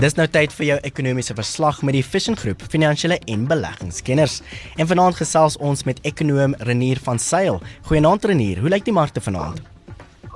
Dis nou tyd vir jou ekonomiese verslag met die Vision Groep, finansiële en beleggingskenners. En vanaand gesels ons met ekonoom Renier van Sail. Goeienaand Renier, hoe lyk die markte vanaand?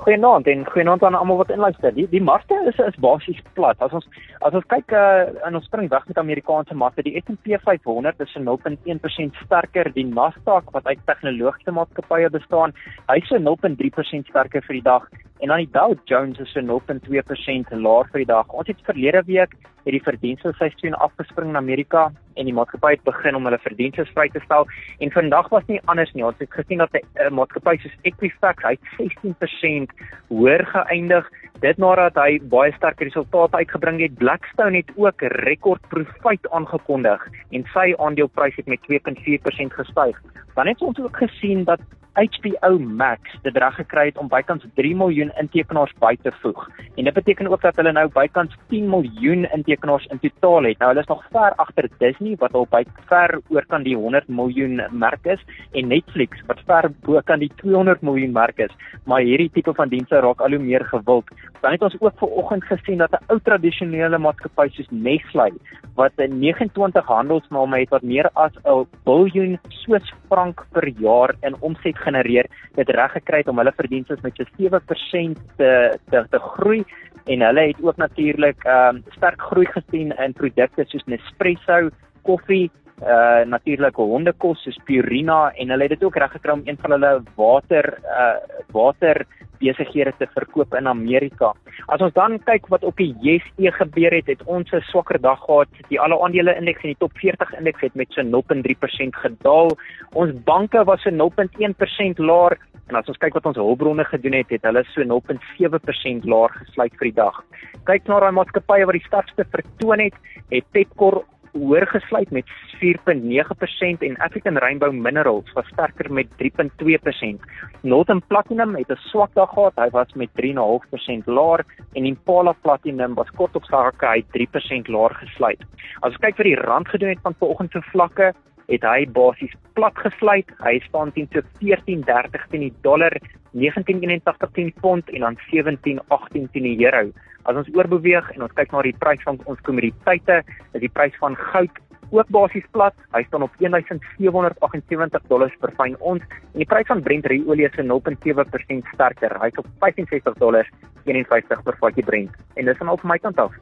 Goeienaand en goeienaand aan almal wat inluister. Die die markte is is basies plat. As ons as ons kyk uh, in ons spring weg met Amerikaanse markte, die S&P 500 is 0.1% sterker, die Nasdaq wat uit tegnologiese maatskappye bestaan, hy's so 0.3% sterker vir die dag en dan die Dow Jones is so 0.2% laer vir die dag. Ons het verlede week het die verdienste seisoen afgespring in Amerika en die maatskappy het begin om hulle verdienste vry te stel en vandag was nie anders nie. Ons het gesien dat 'n maatskappy soos Equifax hy 16% hoër geëindig dit nadat hy baie sterk resultate uitgebring het. Blackstone het ook rekord profiet aangekondig en sy aandeleprys het met 2.4% gestyg. Dan het ons ook gesien dat HBO Max dit reg gekry het om bykans 3 miljoen intekenaars by te voeg. En dit beteken ook dat hulle nou bykans 10 miljoen intekenaars in totaal het. Nou hulle is nog ver agter Disney wat al by ver oor kan die 100 miljoen merk is en Netflix wat ver bo kan die 200 miljoen merk is. Maar hierdie tipe van dienste raak al hoe meer gewild. Dan het ons ook ver oggend gesien dat 'n ou tradisionele maatskappy soos Nestlé wat 'n 29 handelsname het wat meer as 'n biljoen Swiss frank per jaar in omset genereer, dit reg gekry het om hulle verdienste met so 7% te te te groei en hulle het ook natuurlik ehm um, sterk groei gesien in produkte soos Nespresso, koffie, uh natuurlike hondekos soos Purina en hulle het dit ook reg gekry om een van hulle water uh water besighede te verkoop in Amerika. As ons dan kyk wat op die JSE gebeur het, het ons 'n swakker dag gehad. Die alle aandele indeks en die top 40 indeks het met so 0.3% gedaal. Ons banke was so 0.1% laer en as ons kyk wat ons hulpbronne gedoen het, het hulle so 0.7% laer gesluit vir die dag. Kyk na daai maatskappye wat die sterkste vertoon het, het Pepkor hoër gesluit met 4.9% en African Rainbow Minerals was sterker met 3.2%. Northern Platinum het 'n swak dag gehad, hy was met 3.5% laer en Impala Platinum was kort op sake hy 3% laer gesluit. As ons kyk vir die rand gedoen het van vanoggend se vlakke, het hy basies plat gesluit. Hy staan teen so 14.30 teen die dollar, 19.81 teen die pond en dan 17.18 teen die euro. As ons oorbeweeg en ons kyk na die prys van ons kommoditeite, is die prys van goud ook basies plat. Hy staan op 1778 dollars per fyn ons en die prys van Brent olie is 0.7% sterker. Hy's op 65 dollars 51 per vatjie Brent. En dis dan al vir my kant af.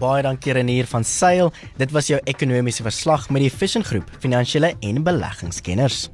Baie dankie Renier van Sail. Dit was jou ekonomiese verslag met die Vision Groep, finansiële en beleggingskenners.